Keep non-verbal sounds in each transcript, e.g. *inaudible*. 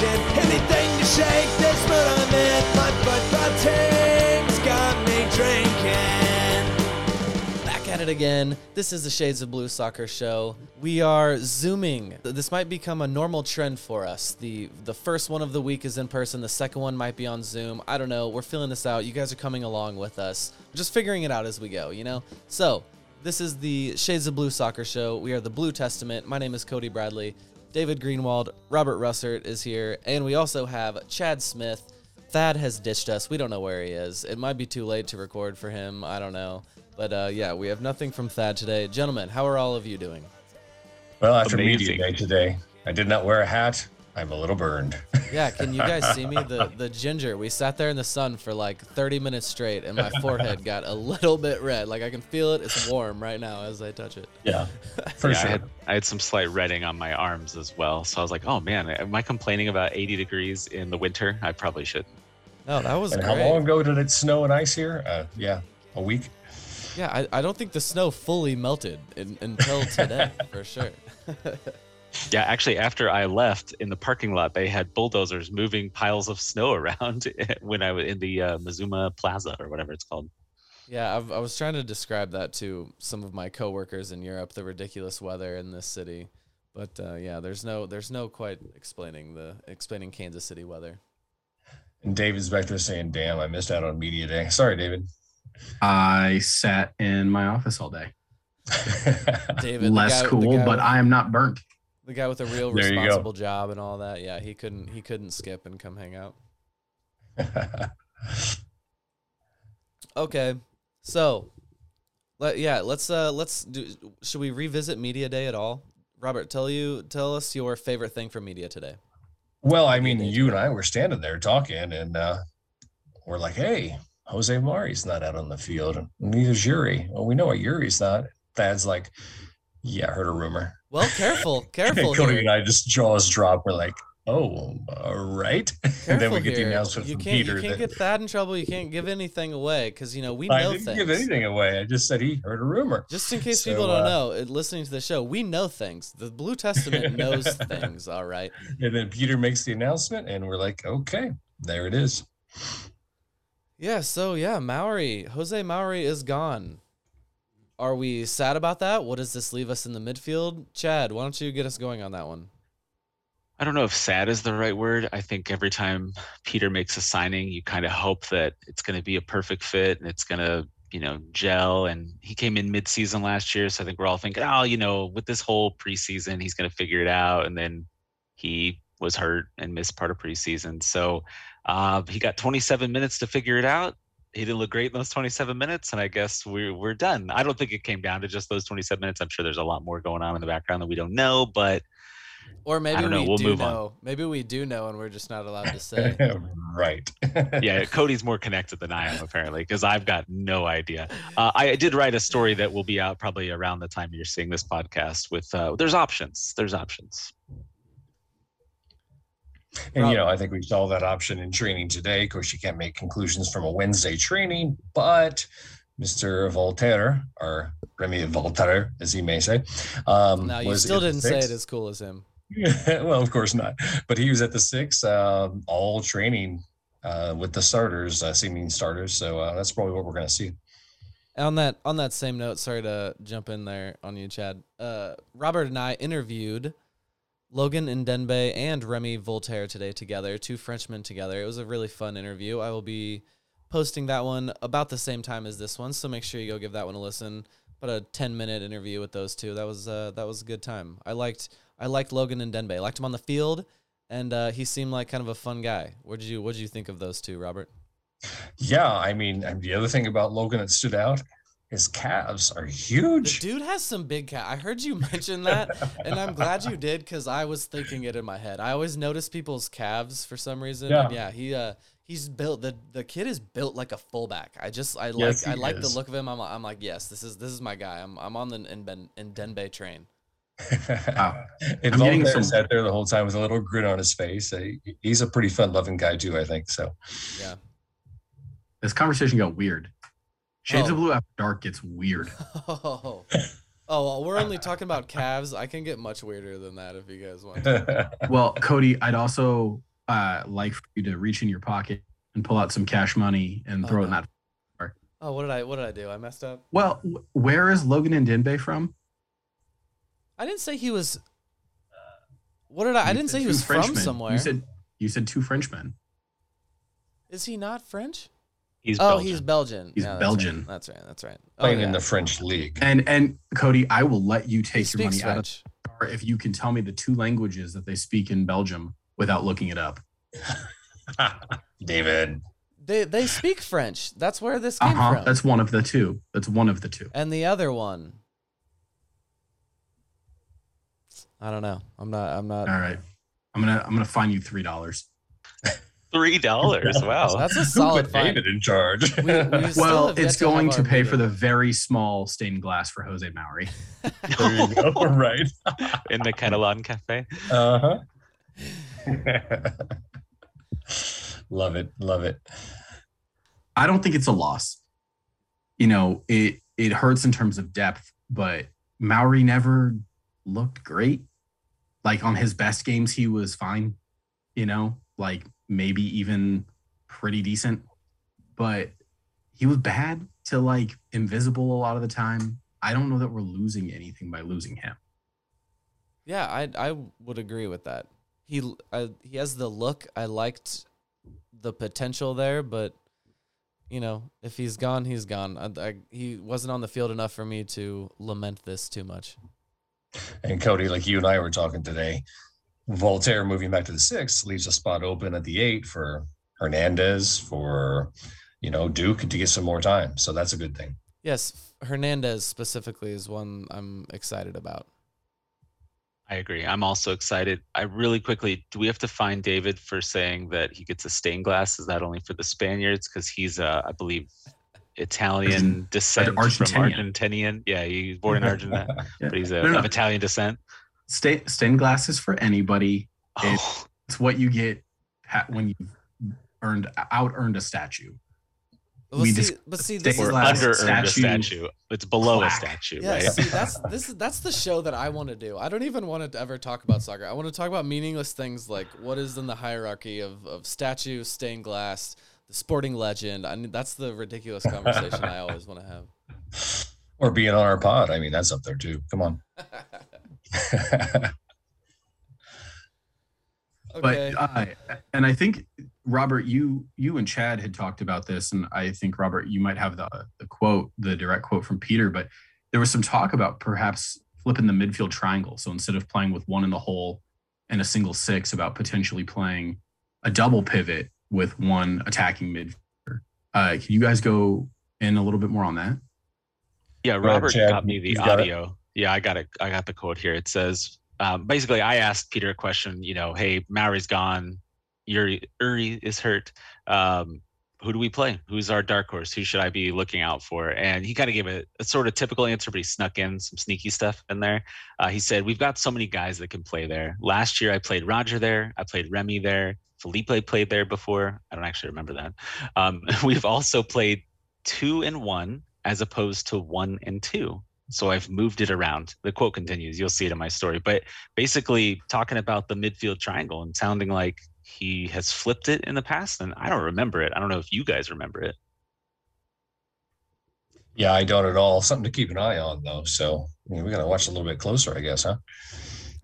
Anything to shake team's got me drinking. Back at it again. This is the Shades of Blue Soccer Show. We are zooming. This might become a normal trend for us. The the first one of the week is in person. The second one might be on Zoom. I don't know. We're feeling this out. You guys are coming along with us. We're just figuring it out as we go. You know. So this is the Shades of Blue Soccer Show. We are the Blue Testament. My name is Cody Bradley. David Greenwald, Robert Russert is here, and we also have Chad Smith. Thad has ditched us. We don't know where he is. It might be too late to record for him. I don't know. But uh, yeah, we have nothing from Thad today. Gentlemen, how are all of you doing? Well, after media day today, I did not wear a hat. I'm a little burned. Yeah, can you guys see me? *laughs* The the ginger. We sat there in the sun for like 30 minutes straight, and my forehead got a little bit red. Like I can feel it. It's warm right now as I touch it. yeah, *laughs* for Yeah, sure. I had, I had some slight redding on my arms as well. So I was like, oh man, am I complaining about 80 degrees in the winter? I probably should. No, that was and great. how long ago did it snow and ice here? Uh, yeah, a week. Yeah, I, I don't think the snow fully melted in, until today, *laughs* for sure. Yeah, actually, after I left in the parking lot, they had bulldozers moving piles of snow *laughs* around *laughs* when I was in the uh, Mazuma Plaza or whatever it's called. Yeah, I've, I was trying to describe that to some of my coworkers in Europe, the ridiculous weather in this city. But uh, yeah, there's no there's no quite explaining the explaining Kansas City weather. And David's back there saying, "Damn, I missed out on media day." Sorry, David. I sat in my office all day. *laughs* David, Less guy- cool, but with- I am not burnt. The guy with a real There responsible job and all that. Yeah, he couldn't he couldn't skip and come hang out. *laughs* Okay, so let yeah let's uh let's do. Should we revisit media day at all? Robert, tell you tell us your favorite thing from media today. well, I mean, you and I were standing there talking, and uh, we're like, "Hey, Jose Mauri's not out on the field, and neither's Yuri." Well, we know what Yuri's not. Thad's like, "Yeah, I heard a rumor." Well, careful, *laughs* careful Cody here. and I just jaws drop. We're like, "Oh, all right." *laughs* and then we get the announcement You from can't Peter you can't that get Thad in trouble. You can't give anything away because you know we know I didn't things. give anything away. I just said he heard a rumor. Just in case So, people don't uh, know, uh, listening to the show, we know things. The Blue Testament *laughs* knows things. All right. And then Peter makes the announcement, and we're like, okay, there it is. Yeah. So yeah, Mauri, Jose Mauri is gone. Are we sad about that? What does this leave us in the midfield? Chad, why don't you get us going on that one? I don't know if sad is the right word. I think every time Peter makes a signing, you kind of hope that it's going to be a perfect fit and it's going to, you know, gel. And he came in mid-season last year, so I think we're all thinking, oh, you know, with this whole preseason, he's going to figure it out. And then he was hurt and missed part of preseason, so uh, he got 27 minutes to figure it out. He didn't look great in those 27 minutes, and I guess we're we're done. I don't think it came down to just those 27 minutes. I'm sure there's a lot more going on in the background that we don't know, but Or maybe don't know, we we'll do move on. know. Maybe we do know, and we're just not allowed to *laughs* say. right. yeah, *laughs* Cody's more connected than I am apparently because I've got no idea. Uh, I did write a story that will be out probably around the time you're seeing this podcast. With uh, there's options. There's options. And you know, I think we saw that option in training today. Of course, you can't make conclusions from a Wednesday training, but Mr. Walter, or Remi Walter, as he may say, um, now you still didn't say it as cool as him. *laughs* well, of course not. But he was at the six, um, all training uh, with the starters, uh, seeming starters. So uh, that's probably what we're going to see. On that on that same note, sorry to jump in there on you, Chad. Uh, Robert and I interviewed Logan Ndenbe and Remi Walter today together, two Frenchmen together. It was a really fun interview. I will be posting that one about the same time as this one, so make sure you go give that one a listen. But a ten minute interview with those two. That was uh, that was a good time. I liked I liked Logan Ndenbe. I liked him on the field, and uh, he seemed like kind of a fun guy. What did you What did you think of those two, Robert? Yeah, I mean, and the other thing about Logan that stood out, his calves are The huge. dude has some big cat. I heard you *laughs* mention that, and I'm glad you did because I was thinking it in my head. I always notice people's calves for some reason. and Yeah. yeah, he uh he's built the the kid is built like a fullback. I just I like I he like the look of him. I'm I'm like yes, this is this is my guy. I'm I'm on the in Ndenbe train. *laughs* Wow. and I'm getting some- sat there the whole time with a little grin on his face. Uh, he's a pretty fun-loving guy too, I think. So Yeah. This conversation got weird. Shades Oh. of Blue After Dark gets weird. *laughs* Oh. Oh, well, we're only talking about calves. I can get much weirder than that if you guys want. *laughs* Well, Cody, I'd also uh, like for you to reach in your pocket and pull out some cash money and Oh, throw it in no. that. Oh, what did I what did I do? I messed up. Well, where is Logan Ndenbe from? I didn't say he was. What did I? I didn't say he two was from somewhere. You said you said two Frenchmen. Is he not French? He's oh, Belgian. he's Belgian. He's Yeah, that's Belgian. Right. That's right. That's right. Oh, Playing in the French league. And and Cody, I will let you He take your money speaks out of French. the car if you can tell me the two languages that they speak in Belgium without looking it up. *laughs* David. They they speak French. That's where this uh-huh. from. That's one of the two. That's one of the two. and the other one. I don't know. I'm not. I'm not. All right. I'm gonna I'm gonna find you three dollars. Three dollars. Wow. That's a Who solid put. David in charge? We- we Well, it's to going our to pay for the very small stained glass for Jose Mauri. *laughs* there you go. *laughs* right. in the Catalan Cafe. Uh huh. *laughs* love it. Love it. I don't think it's a loss. You know, it it hurts in terms of depth, but Mauri never looked great. Like on his best games, he was fine. You know, like maybe even pretty decent, but he was bad to like invisible a lot of the time. I don't know that we're losing anything by losing him. Yeah, I I would agree with that. He I, he has the look. I liked the potential there, but you know, if he's gone, he's gone. I, I, he wasn't on the field enough for me to lament this too much. And Cody, like you and I were talking today, Walter moving back to the six leaves a spot open at the eight for Hernandez, for you know Duke to get some more time. So that's a good thing. Yes, Hernandez specifically is one I'm excited about. I agree. I'm also excited. I really quickly, do we have to find David for saying that he gets a stained glass? Is that only for the Spaniards? Because he's, uh, I believe, Italian descent from Argentinian. Argentinian. Yeah, he's born in Argentina, *laughs* Yeah. but he's uh, No, no. of Italian descent. Sta- stained glass is for anybody. Oh, It's what you get ha- when you've earned out earned a statue. Well, We see, dis- but see, this is or under earned a statue statue. It's below plaque. a statue, Yeah, right? see, that's this is that's the show that I want to do. I don't even want to ever talk about soccer. I want to talk about meaningless things like what is in the hierarchy of of statue, stained glass, the sporting legend. I mean, that's the ridiculous conversation I always want to have. or being on our pod. I mean, that's up there too. Come on. *laughs* *laughs* Okay. But uh, and I think Robert, you you and Chad had talked about this, and I think Robert, you might have the the quote, the direct quote from Peter, but there was some talk about perhaps flipping the midfield triangle. So instead of playing with one in the hole and a single six, about potentially playing a double pivot with one attacking midfielder. Uh, can you guys go in a little bit more on that? Yeah, ahead, Robert Chad. got me the You've got it. audio. Yeah, I got it. I got the quote here. It says, um, basically, I asked Peter a question. You know, hey, Mauri's gone. Yuri Uri is hurt. Um, who do we play? Who's our dark horse? Who should I be looking out for? And he kind of gave a, a sort of typical answer, but he snuck in some sneaky stuff in there. Uh, he said, We've got so many guys that can play there. Last year, I played Roger there. I played Remy there. Felipe played there before. I don't actually remember that. Um, *laughs* we've also played two and one as opposed to one and two. So I've moved it around. The quote continues. You'll see it in my story. But basically, talking about the midfield triangle and sounding like he has flipped it in the past. And I don't remember it. I don't know if you guys remember it. yeah, I don't at all. Something to keep an eye on though. So I mean, we gotta watch a little bit closer, I guess, huh?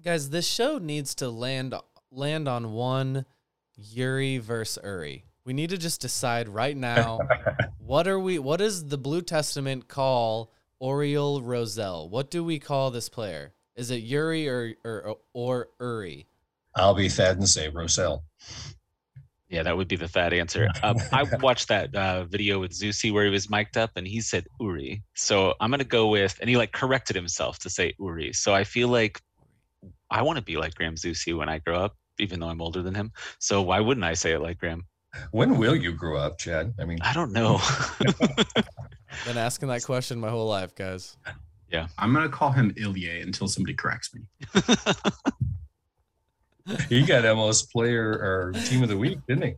Guys, this show needs to land land on one Yuri versus Uri. We need to just decide right now *laughs* what are we what does the Blue Testament call Oriol Rosell? What do we call this player? Is it Yuri or or or Uri? I'll be Thad and say Rosell. Yeah, that would be the fat answer. Um, I *laughs* watched that uh, video with Zusi where he was mic'd up and he said Uri. So I'm going to go with, and he like corrected himself to say Uri. So I feel like I want to be like Graham Zusi when I grow up, even though I'm older than him. So why wouldn't I say it like Graham? When will you grow up, Chad? I mean, I don't know. *laughs* *laughs* Been asking that question my whole life, guys. Yeah. I'm gonna call him Ilya until somebody corrects me. *laughs* he got MLS player or team of the week, didn't he?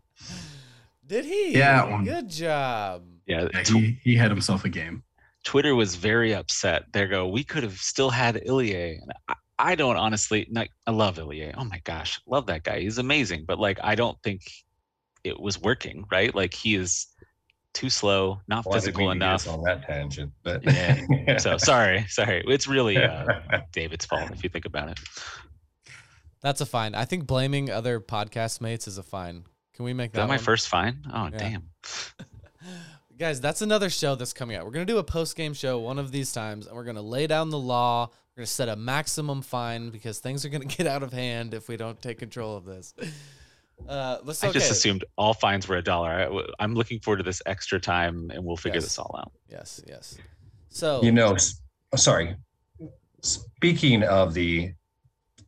Did he? Yeah, one. Good job. yeah, Yeah, he, he had himself a game. Twitter was very upset. They go, we could have still had Ilya. And I, I don't honestly like I love Ilie. Oh my gosh, love that guy. He's amazing. But like I don't think it was working, right? Like he is too slow, not Well, physical didn't mean to get us enough. on that tangent, but Yeah. *laughs* So sorry, sorry. It's really uh, *laughs* David's fault if you think about it. That's a fine. I think blaming other podcast mates is a fine. Can we make Is that, that my one? first fine? Oh Yeah. damn. *laughs* Guys, that's another show that's coming out. We're gonna do a post game show one of these times, and we're gonna lay down the law. We're gonna set a maximum fine because things are gonna get out of hand if we don't take control of this. Uh, let's I okay. just assumed all fines were a dollar. I, am looking forward to this extra time, and we'll figure Yes. this all out. Yes, yes. So you know, s- oh, sorry. Speaking of the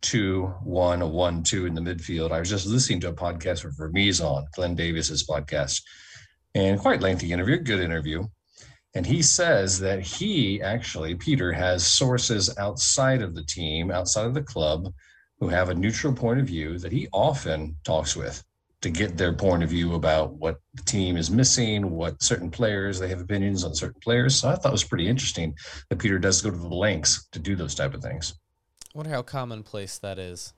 two, one, one, two in the midfield, I was just listening to a podcast with Vermes on Glenn Davis's podcast, and quite lengthy interview, good interview. And he says that he actually, Peter, has sources outside of the team, outside of the club, who have a neutral point of view that he often talks with to get their point of view about what the team is missing, what certain players they have opinions on certain players. So I thought it was pretty interesting that Peter does go to the lengths to do those type of things. wonder how commonplace that is.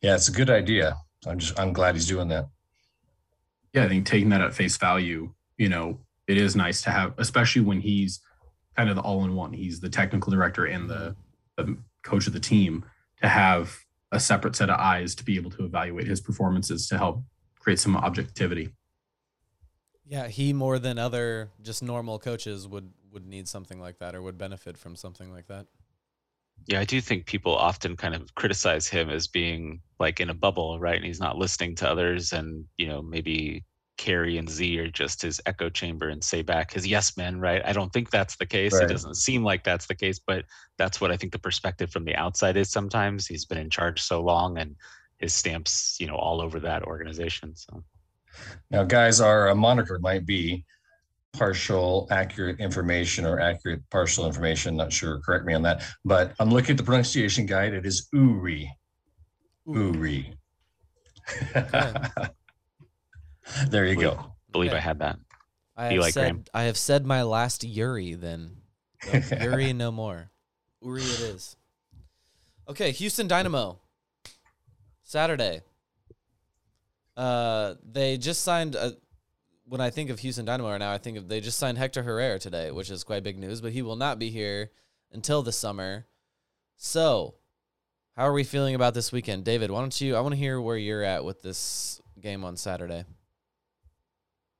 Yeah, it's a good idea. I'm just I'm glad he's doing that. yeah, I think taking that at face value, you know, it is nice to have, especially when he's kind of the all in one. He's the technical director and the, the coach of the team to have a separate set of eyes to be able to evaluate his performances to help create some objectivity. Yeah, he more than other just normal coaches would would need something like that or would benefit from something like that. Yeah, I do think people often kind of criticize him as being like in a bubble, right? And he's not listening to others, and you know maybe Kerry and Z are just his echo chamber and say back his yes men, right? I don't think that's the case. Right. It doesn't seem like that's the case, but that's what I think the perspective from the outside is. Sometimes he's been in charge so long, and his stamps, you know, all over that organization. So Now, guys, our uh, moniker might be partial accurate information or accurate partial information. Not sure. Correct me on that. But I'm looking at the pronunciation guide. It is Uri. Uri. *laughs* *laughs* there you go. believe Okay. I had that. I have like said Graham. I have said my last Yuri then. So, *laughs* Yuri no more. Uri it is. Okay, Houston Dynamo. Saturday. Uh they just signed a when I think of Houston Dynamo right now, I think of they just signed Hector Herrera today, which is quite big news, but he will not be here until the summer. So, how are we feeling about this weekend? David, why don't you I want to hear where you're at with this game on Saturday.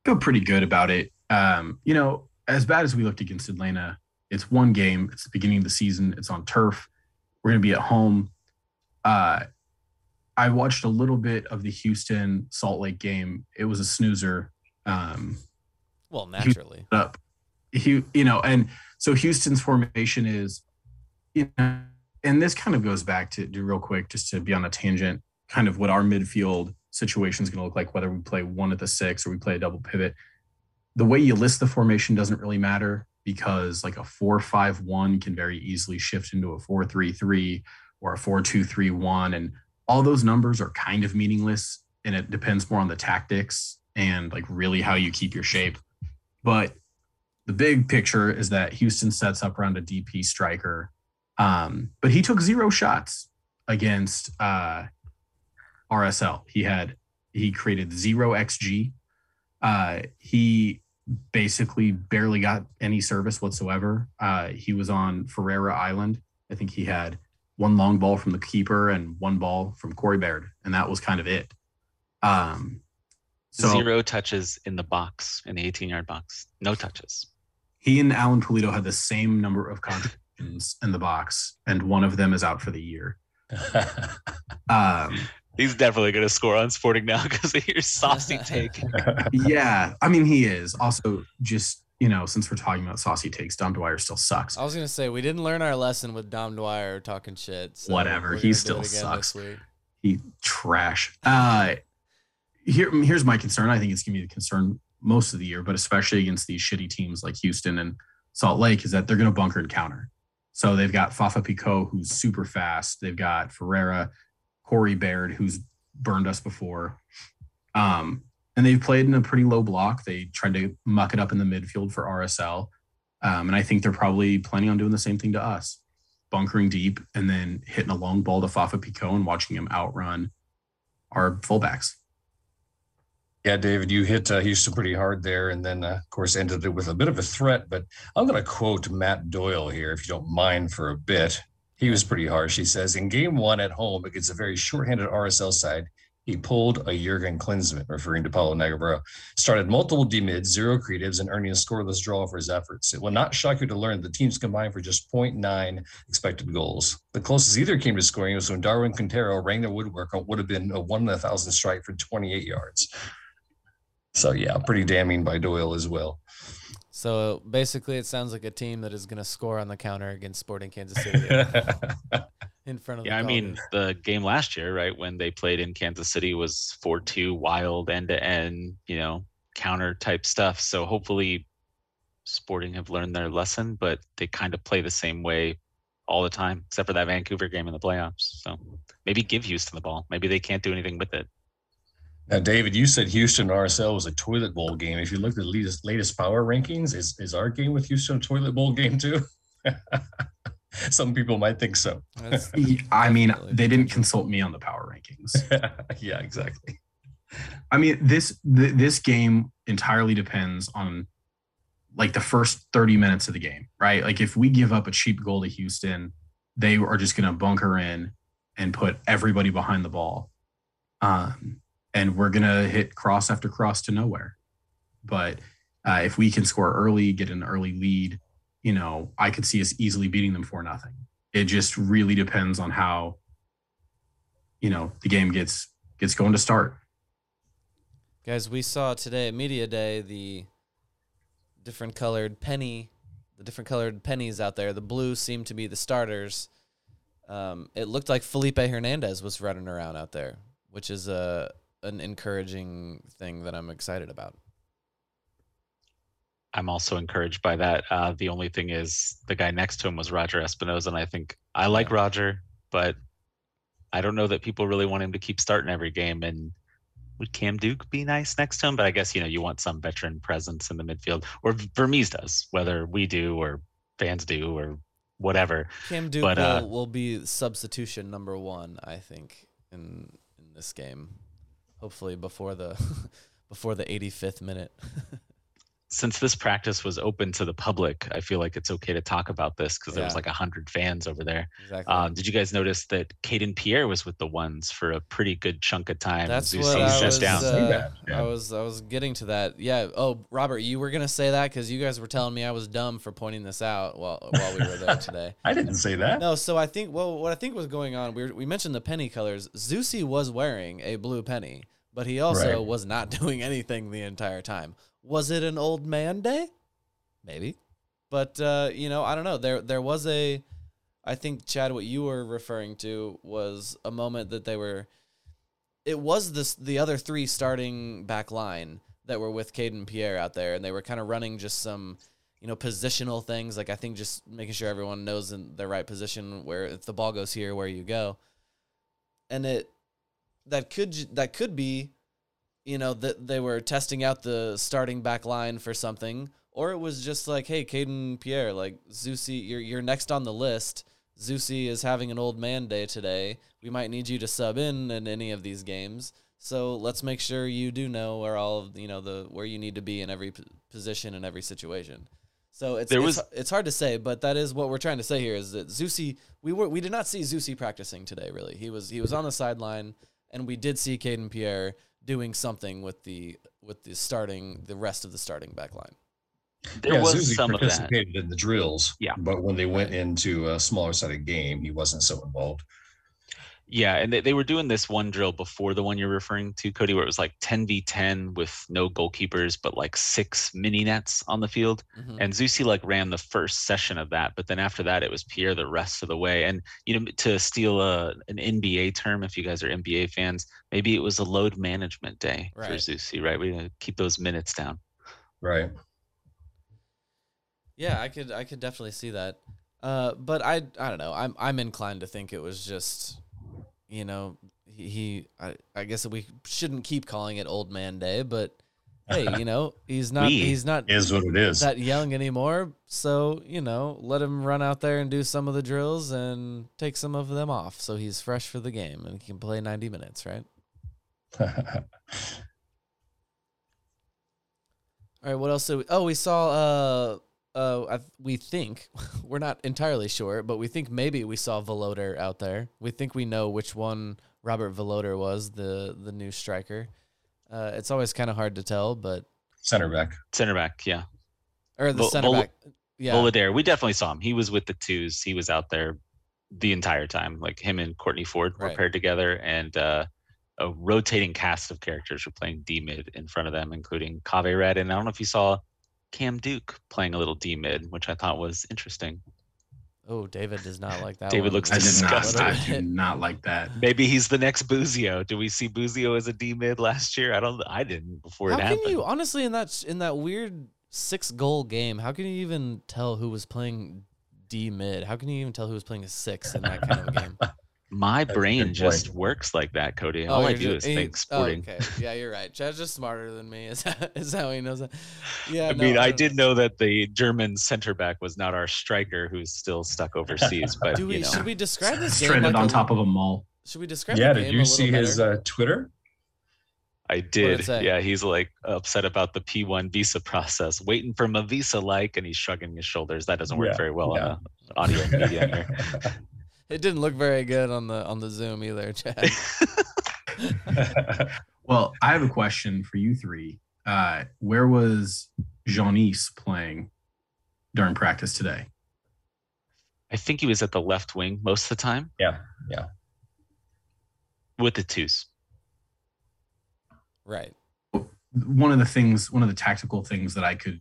Feel pretty good about it. Um, you know, as bad as we looked against Atlanta, it's one game. It's the beginning of the season. It's on turf. We're going to be at home. Uh, I watched a little bit of the Houston Salt Lake game. It was a snoozer. Um, Well, naturally. up, he, you know, and so Houston's formation is, you know, and this kind of goes back to do real quick, just to be on a tangent, kind of what our midfield situation is going to look like, whether we play one at the six or we play a double pivot. The way you list the formation doesn't really matter because like a four five one can very easily shift into a four three three or a four two three one, and all those numbers are kind of meaningless, and it depends more on the tactics and like really how you keep your shape. But the big picture is that Houston sets up around a DP striker. Um, but he took zero shots against uh, RSL. He had he created zero XG. Uh, he basically barely got any service whatsoever. Uh, he was on Ferreira Island. I think he had one long ball from the keeper and one ball from Corey Baird, and that was kind of it. Um, so Zero touches in the box, in the 18 yard box. No touches. he and Alan Polito had the same number of contributions in the box, and one of them is out for the year. *laughs* Um, He's definitely going to score on Sporting now *laughs* because of your saucy *laughs* take. yeah, I mean he is also just you know since we're talking about saucy takes, Dom Dwyer still sucks. I was gonna say we didn't learn our lesson with Dom Dwyer talking shit. so Whatever, he still sucks. He trash. Uh, here here's my concern. I think it's gonna be the concern most of the year, but especially against these shitty teams like Houston and Salt Lake, is that they're gonna bunker and counter. So they've got Fafa Picault, who's super fast. They've got Ferreira, Corey Baird, who's burned us before. Um, and they've played in a pretty low block. They tried to muck it up in the midfield for RSL. Um, and I think they're probably planning on doing the same thing to us. bunkering deep and then hitting a long ball to Fafa Picault and watching him outrun our fullbacks. Yeah, David, you hit uh, Houston pretty hard there, and then uh, of course ended it with a bit of a threat. But I'm going to quote Matt Doyle here, if you don't mind, for a bit. He was pretty harsh. He says, "In Game One at home against a very shorthanded RSL side, he pulled a Jurgen Klinsmann, referring to Paulo Nagamura, started multiple D-mids, zero creatives, and earning a scoreless draw for his efforts. It will not shock you to learn the teams combined for just 0.9 expected goals. The closest either came to scoring was when Darwin Quintero rang the woodwork on what would have been a one in a thousand strike for 28 yards. So yeah, pretty damning by Doyle as well. So basically, it sounds like a team that is going to score on the counter against Sporting Kansas City *laughs* in front of. Yeah, the I mean the game last year, right when they played in Kansas City was four two wild end to end, you know, counter type stuff. So hopefully, Sporting have learned their lesson, but they kind of play the same way all the time, except for that Vancouver game in the playoffs. So maybe give Houston the ball. Maybe they can't do anything with it. Now, David, you said Houston RSL was a toilet bowl game. If you look at the latest, latest power rankings, is, is our game with Houston a toilet bowl game too? *laughs* Some people might think so. That's- *laughs* I mean, they didn't consult me on the power rankings. *laughs* yeah, exactly. I mean, this th- this game entirely depends on like the first 30 minutes of the game, right? Like if we give up a cheap goal to Houston, they are just going to bunker in and put everybody behind the ball. Um, and we're going to hit cross after cross to nowhere. But uh, if we can score early, get an early lead, you know, I could see us easily beating them for nothing. It just really depends on how, you know, the game gets gets going to start. Guys, we saw today at Media Day the different colored penny, the different colored pennies out there. The blue seemed to be the starters. Um, it looked like Felipe Hernandez was running around out there, which is a an encouraging thing that I'm excited about. I'm also encouraged by that. Uh, the only thing is the guy next to him was Roger Espinoza, and I think I like Roger, but I don't know that people really want him to keep starting every game. And would Cam Duke be nice next to him? But I guess you know you want some veteran presence in the midfield, or Vermes does, whether we do or fans do or whatever. Cam Duke But, will, uh, will be substitution number one, I think, in in this game. Hopefully before the *laughs* before the 85th minute. *laughs* Since this practice was open to the public, I feel like it's okay to talk about this because there was like a hundred fans over there. exactly. Um, did you guys notice that Kayden Pierre was with the ones for a pretty good chunk of time? That's what I was. down. Uh, yeah. I was. I was getting to that. Yeah. Oh, Robert, you were gonna say that because you guys were telling me I was dumb for pointing this out while while we were there today. *laughs* I didn't say that. No, so I think well, what I think was going on. We were, we mentioned the penny colors. Zusi was wearing a blue penny, but he also Right. was not *laughs* doing anything the entire time. Was it an old man day? Maybe, but uh, you know, I don't know. There there was a, I think Chad, what you were referring to was a moment that they were. It was this the other three starting back line that were with Kayden Pierre out there, and they were kind of running just some you know, positional things. Like I think just making sure everyone knows in their right position where if the ball goes here, where you go. And it that could that could be, you know, that they were testing out the starting back line for something, or it was just like, hey, Kayden Pierre, like Zusi, you're you're next on the list. Zusi is having an old man day today. We might need you to sub in in any of these games. So let's make sure you do know where all of you know the where you need to be in every p- position in every situation. So it's There it's, was- it's hard to say, but that is what we're trying to say here is that Zusi we were we did not see Zusi practicing today really. He was he was on the sideline and we did see Kayden Pierre doing something with the with the starting the rest of the starting back line. There yeah, was Zusi some of that. participated in the drills. Yeah. But when they went into a smaller sided game, he wasn't so involved. Yeah, and they, they were doing this one drill before the one you're referring to, Cody, where it was like 10v10 with no goalkeepers, but like six mini nets on the field. Mhm. And Zusi like ran the first session of that, but then after that it was Pierre the rest of the way. And you know, to steal a an NBA term, if you guys are NBA fans, maybe it was a load management day for Right. Zusi, right? We gotta keep those minutes down. Right. Yeah, I could I could definitely see that. Uh, but I I don't know. I'm I'm inclined to think it was just, you know, he, he I, I guess we shouldn't keep calling it Old Man Day, but hey, you know, *laughs* he's not We he's not Is what it is. that young anymore. So, you know, let him run out there and do some of the drills and take some of them off so he's fresh for the game and he can play 90 minutes, right? *laughs* All right, what else did we Oh, we saw uh uh I, we think *laughs* we're not entirely sure, but we think maybe we saw Voloder out there. We think we know which one Robert Voloder was, the the new striker. Uh it's always kind of hard to tell, but Center back. Center back, yeah. or the Vol- center Vol- back. Yeah. Voloder, we definitely saw him. He was with the twos. He was out there the entire time. Like him and Kortne Ford were Right. paired together, and uh, a rotating cast of characters were playing D mid in front of them, including Kaveh Rad. And I don't know if you saw Cam Duke playing a little D mid, which I thought was interesting. Oh, David does not like that. David one. looks I did not. disgusted. I do not like that. Maybe he's the next Busio. Do we see Busio as a D mid last year? I don't. I didn't before How it can you honestly in that in that weird six goal game? How can you even tell who was playing D mid? How can you even tell who was playing a six in that kind of game? *laughs* My That's brain just point. works like that, Cody. All I do ju- is he- think sporting. Oh, okay, *laughs* yeah, you're right. Chad's just smarter than me. Is *laughs* that, is how he knows that? Yeah, I no, mean, I don't did know that the German center back was not our striker, who's still stuck overseas. *laughs* But Do we you know, should we describe this game Stranded like on a- top of a mall. Should we describe? yeah, the did you a see little his uh, Twitter? I did. Yeah, he's like upset about the P1 visa process, waiting for my visa like, and he's shrugging his shoulders. That doesn't work Yeah, very well yeah. on the audio medium here. It didn't look very good on the on the Zoom either, *laughs* Chad. *laughs* Well, I have a question for you three. Uh, where was Tzionis playing during practice today? I think he was at the left wing most of the time yeah, yeah. with the twos. right. One of the things, one of the tactical things that I could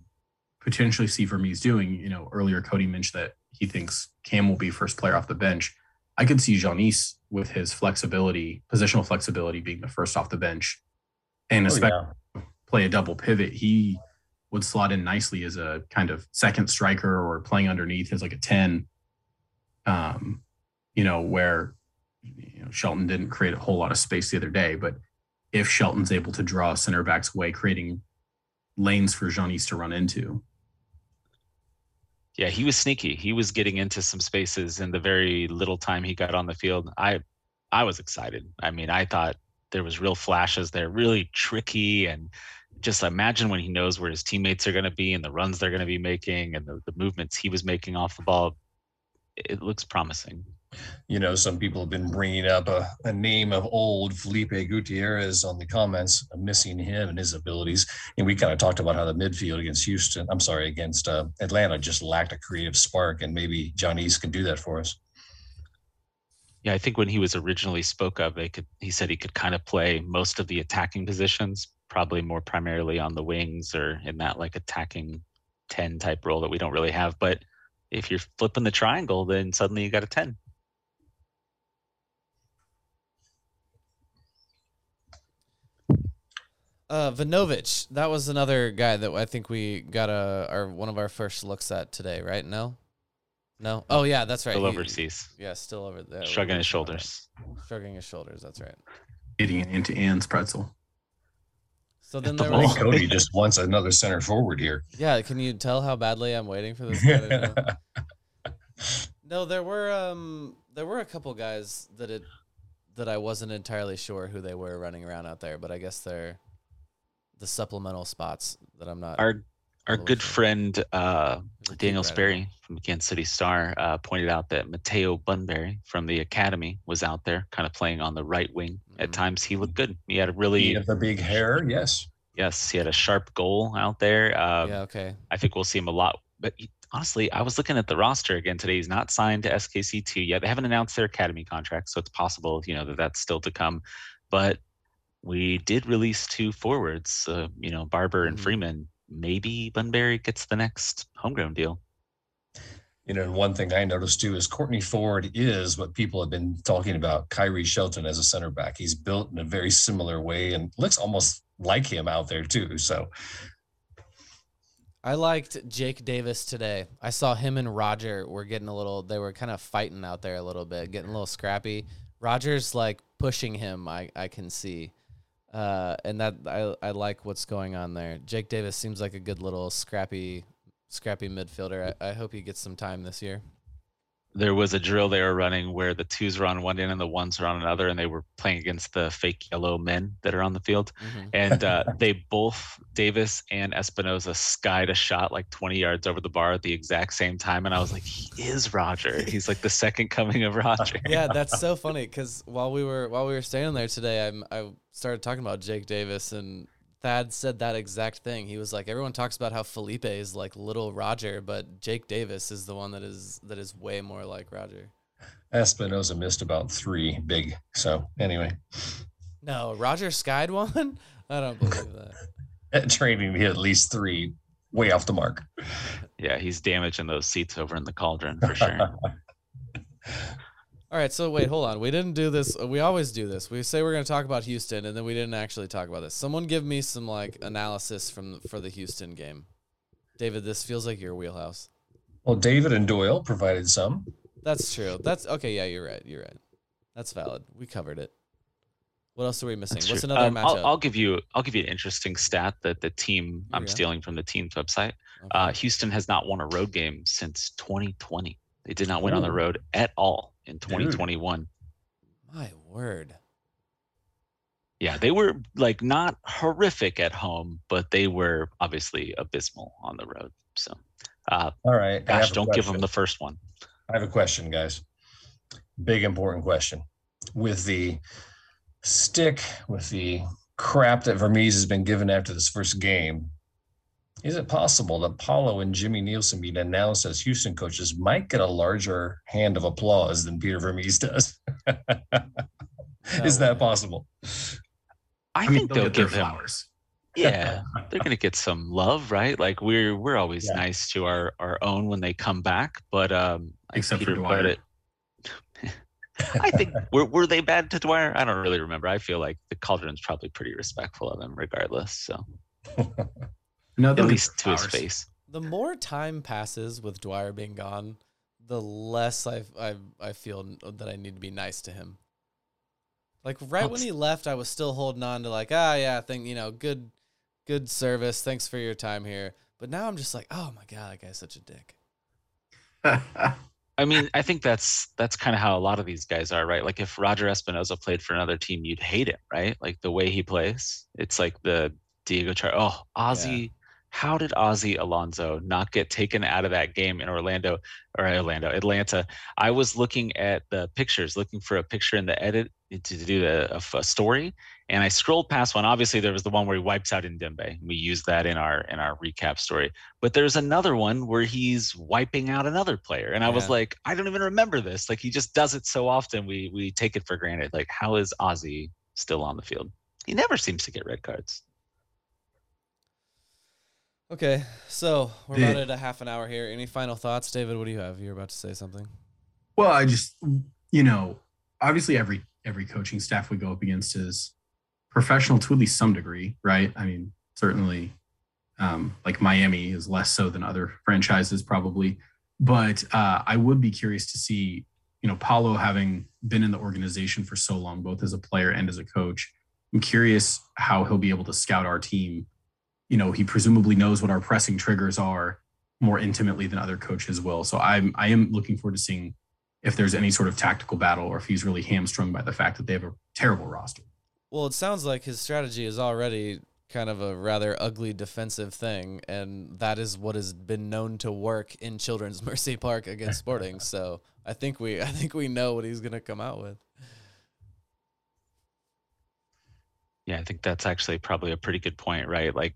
potentially see Vermes doing, you know, earlier Cody mentioned that he thinks Cam will be first player off the bench. I could see Tzionis with his flexibility, positional flexibility, being the first off the bench, and Oh, especially yeah. play a double pivot. He would slot in nicely as a kind of second striker or playing underneath as like a 10. Um, you know, where you know Shelton didn't create a whole lot of space the other day, but if Shelton's able to draw center backs away, creating lanes for Tzionis to run into. Yeah, he was sneaky. He was getting into some spaces in the very little time he got on the field. I I was excited. I mean, I thought there was real flashes there, really tricky and just imagine when he knows where his teammates are going to be and the runs they're going to be making and the, the movements he was making off the ball. It looks promising. You know, some people have been bringing up a, a name of old Felipe Gutierrez on the comments, missing him and his abilities. And we kind of talked about how the midfield against Houston, I'm sorry, against uh, Atlanta just lacked a creative spark. And maybe John East can do that for us. Yeah, I think when he was originally spoke of, they could he said he could kind of play most of the attacking positions, probably more primarily on the wings or in that like attacking 10 type role that we don't really have. But if you're flipping the triangle, then suddenly you got a 10. Uh, Vinovich, that was another guy that I think we got a our one of our first looks at today, right? No, no. Oh yeah, that's right. Still He- overseas. Yeah, still over there. Shrugging his Shrugging shoulders. Shrugging his shoulders. That's right. Eating an Auntie Anne's pretzel. So then the there was, Cody *laughs* just wants another center forward here. yeah. Can you tell how badly I'm waiting for this guy to *laughs* do? No, there were um there were a couple guys that it that I wasn't entirely sure who they were running around out there, but I guess they're the supplemental spots that I'm not. Our our good shit. friend uh, who keep Daniel right Sperry from the Kansas City Star uh, pointed out that Mataeo Bunbury from the academy was out there, kind of playing on the right wing. At Mhm. times, he looked good. He had a really He had the big hair, yes. yes, he had a sharp goal out there. Um, yeah. Okay. I think we'll see him a lot. But he- honestly, I was looking at the roster again today. He's not signed to SKC2 yet. They haven't announced their academy contract, so it's possible, you know, that that's still to come. But we did release two forwards, uh, you know, Barber and Mhm. Freeman. Maybe Bunbury gets the next homegrown deal. You know, and one thing I noticed too is Kortne Ford is what people have been talking about Khiry Shelton as a center back. He's built in a very similar way and looks almost like him out there too. So I liked Jake Davis today. I saw him and Roger were getting a little. They were kind of fighting out there a little bit, getting a little scrappy. Roger's like pushing him. I I can see. Uh, and that I, I like what's going on there. Jake Davis seems like a good little scrappy, scrappy midfielder. I, I hope he gets some time this year there was a drill they were running where the twos were on one end and the ones were on another, and they were playing against the fake yellow men that are on the field. Mm-hmm. And uh, *laughs* they both, Davis and Espinoza, skied a shot like 20 yards over the bar at the exact same time. And I was like, he is Roger. He's like the second coming of Roger. yeah, that's so funny because while we were while we were standing there today, I'm, I started talking about Jake Davis and Thad said that exact thing. He was like, everyone talks about how Felipe is like little Roger, but Jake Davis is the one that is that is way more like Roger. Espinoza missed about three big. So anyway. No, Roger skied one. *laughs* I don't believe that. At training, he had at least three, way off the mark. Yeah, he's damaging those seats over in the cauldron for sure. *laughs* All right, so wait, hold on. We didn't do this. We always do this. We say we're going to talk about Houston, and then we didn't actually talk about this. Someone give me some like analysis from for the Houston game. David, this feels like your wheelhouse. Well, David and Doyle provided some. That's true. That's okay. Yeah, you're right. You're right. That's valid. We covered it. What else are we missing? That's What's true. another um, matchup? I'll, I'll, give you. I'll give you an interesting stat that the team I'm stealing from the team's website. Okay. Uh, Houston has not won a road game since 2020. They did not win Ooh. on the road at all in 2021. Dude. My word. Yeah, they were like not horrific at home, but they were obviously abysmal on the road. So, uh, all right, gosh, don't give them the first one. I have a question, guys. Big important question. With the stick, with the crap that Vermes has been given after this first game, is it possible that Paulo and Jimmy Nielsen being announced as Houston coaches might get a larger hand of applause than Peter Vermes does? *laughs* is that possible? I, I think mean, they'll, give flowers. *laughs* Yeah, they're gonna get some love, right? Like we're we're always yeah. nice to our our own when they come back, but um, except Peter for Dwyer. It, *laughs* I think were were they bad to Dwyer? I don't really remember. I feel like the Cauldron's probably pretty respectful of him, regardless. So. No, at least to his face. The more time passes with Dwyer being gone, the less I I I feel that I need to be nice to him. Like right when he left, I was still holding on to like, ah, yeah, think you know, good, good service. Thanks for your time here. But now I'm just like, oh my god, that guy's such a dick. *laughs* I mean, I think that's that's kind of how a lot of these guys are, right? Like if Roger Espinoza played for another team, you'd hate him, right? Like the way he plays. It's like the Diego Chara. Oh, Ozzy. Yeah how did Ozzy Alonso not get taken out of that game in Orlando or Orlando, Atlanta? I was looking at the pictures, looking for a picture in the edit eh, to do a, a, story, and I scrolled past one. Obviously, there was the one where he wipes out Ndembe. We used that in our in our recap story. But there's another one where he's wiping out another player, and I was like, I don't even remember this. Like he just does it so often, we we take it for granted. Like how is Ozzy still on the field? He never seems to get red cards. Okay, so we're about at a half an hour here. Any final thoughts, David? What do you have? You're about to say something. Well, I just, you know, obviously every every coaching staff we go up against is professional to at least some degree, right? I mean, certainly, um, like Miami is less so than other franchises probably, but uh, I would be curious to see, you know, Paulo having been in the organization for so long, both as a player and as a coach. I'm curious how he'll be able to scout our team you know, he presumably knows what our pressing triggers are more intimately than other coaches will. So I'm I am looking forward to seeing if there's any sort of tactical battle or if he's really hamstrung by the fact that they have a terrible roster. Well, it sounds like his strategy is already kind of a rather ugly defensive thing, and that is what has been known to work in Children's *laughs* Mercy Park against *laughs* Sporting. so I think we I think we know what he's gonna come out with. Yeah, I think that's actually probably a pretty good point, right? Like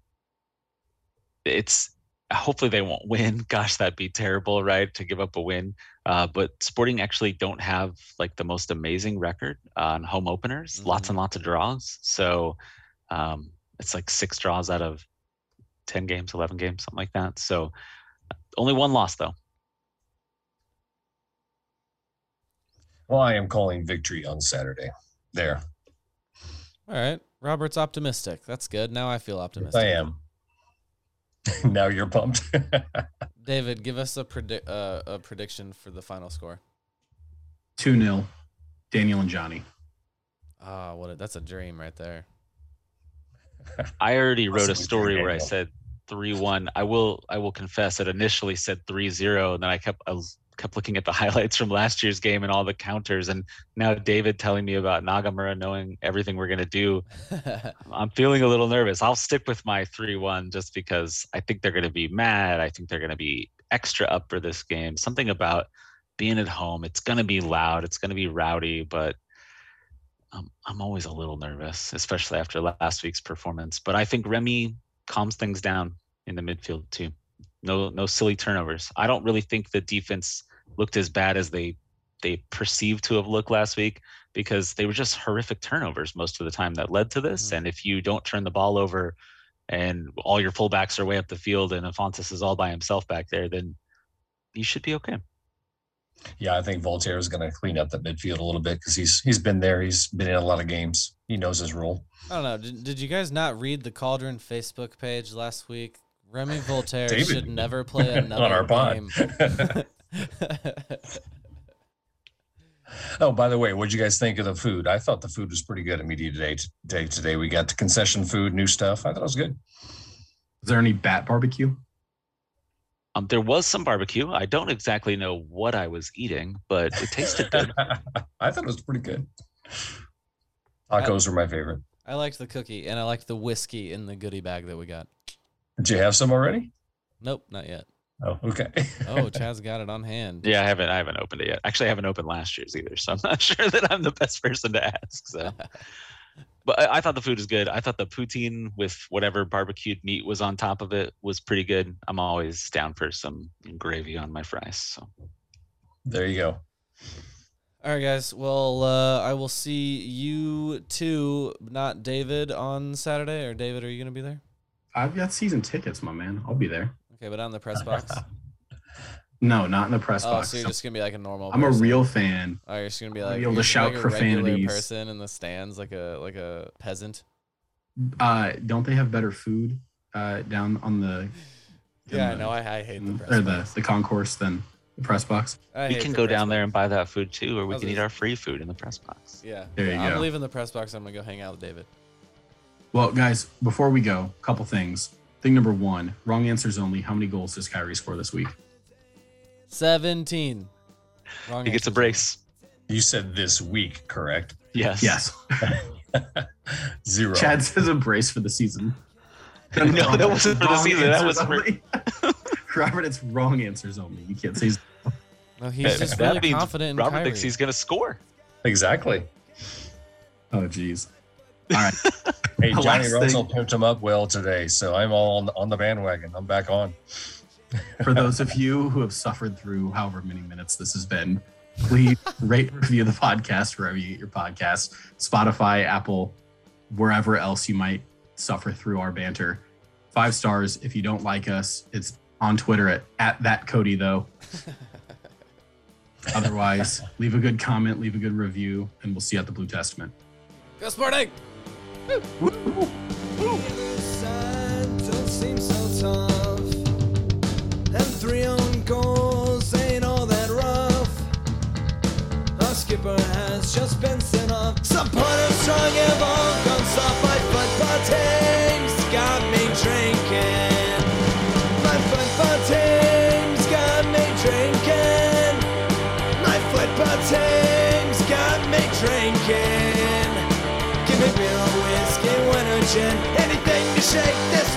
it's hopefully they won't win. *laughs* Gosh, that'd be terrible, right? To give up a win. Uh, but Sporting actually don't have like the most amazing record on home openers. Mm-hmm. Lots and lots of draws. So um, it's like six draws out of ten games, eleven games, something like that. So only one loss though. Well, I am calling victory on Saturday. There. All right. Robert's optimistic. That's good. Now I feel optimistic. Yes, I am. *laughs* now you're pumped. *laughs* David, give us a predict uh, a prediction for the final score. Two 0 Daniel and Johnny. Ah, oh, what a, that's a dream right there. *laughs* I already wrote a story where I said three one. I will I will confess it initially said three zero, and then I kept I was, kept looking at the *laughs* highlights from last year's game and all the counters, and now David telling me about Nagamura knowing everything we're gonna do. *laughs* I'm feeling a little nervous. I'll stick with my three one just because I think they're gonna be mad. I think they're gonna be extra up for this game. Something about being at home. It's gonna be loud. It's gonna be rowdy, but. I'm, I'm always a little nervous, especially after last week's performance. But I think Remi calms things down in the midfield too. No, no silly turnovers. I don't really think the defense looked as bad as they they perceived to have looked last week because they were just horrific turnovers most of the time that led to this. Mhm. And if you don't turn the ball over, and all your fullbacks are way up the field, and Afonso is all by himself back there, then you should be okay. Yeah, I think Walter is going to clean up that midfield a little bit because he's he's been there. He's been in a lot of games. He knows his role. I don't know. Did, did you guys not read the Cauldron Facebook page last week? Remi *laughs* Walter David. should never play another *laughs* on our pod. game. *laughs* *laughs* oh, by the way, what did you guys think of the food? I thought the food was pretty good at Media Today. Today, today we got the concession food, new stuff. I thought it was good. Is there any bat barbecue? Um, there was some barbecue. I don't exactly know what I was eating, but it tasted good. *laughs* I thought it was pretty good. Tacos are my favorite. I liked the cookie and I liked the whiskey in the goodie bag that we got. Did you have some already? Nope, not yet. Oh, okay. Oh, Chad's got it on hand. Yeah, I haven't I haven't opened it yet. Actually, I haven't opened last year's either, so I'm not *laughs* sure that I'm the best person to ask. So, *laughs* but I, I thought the food was good. I thought the poutine with whatever barbecued meat was on top of it was pretty good. I'm always down for some gravy on my fries. So there you go. All right, guys. Well, uh, I will see you two, not David, on Saturday. Or David, are you gonna be there? I've got season tickets, my man. I'll be there. Okay, but on the press box. *laughs* No, not in the press oh, box. so you're just gonna be like a normal. I'm a real fan. Oh, you're just gonna be like be able to just gonna be shout like a regular profanities. person in the stands, like a like a peasant. Uh, don't they have better food uh, down on the? *sighs* Yeah, I in know. I, I hate the press or the box. the concourse than the press box. I we can go press down there and buy that food too, or we How's can eat our free food in the press box. Yeah, There you yeah, I'm go. leaving the press box. I'm gonna go hang out with David. Well, guys, before we go, a couple things. Thing number one: wrong answers only. How many goals does Khiry score this week? Seventeen. Wrong He gets a answers. brace. You said this week, correct? Yes. Yes. *laughs* Zero. Chad says a brace for the season. *laughs* No, that wasn't for the season. That was for- only. *laughs* Robert, it's wrong answers only. You can't say. No, he's just that really confident in Robert Khiry. thinks he's gonna score. Exactly. Oh, geez. All right. *laughs* Hey, Johnny last Rosell thing- pimped him up well today, so I'm all on the, on the bandwagon. I'm back on. *laughs* For those of you who have suffered through however many minutes this has been, please rate review the podcast wherever you get your podcast, Spotify, Apple, wherever else you might suffer through our banter. Five stars. If you don't like us, it's on Twitter at, at that Cody, though. *laughs* Otherwise, leave a good comment, leave a good review, and we'll see you at the Blue Testament. Go Sporting! Skipper has just been sent off. Some pointer strong and ball gone soft. My football team's got me drinking. My football team's got me drinking. My football team's got me drinking. Anything to shake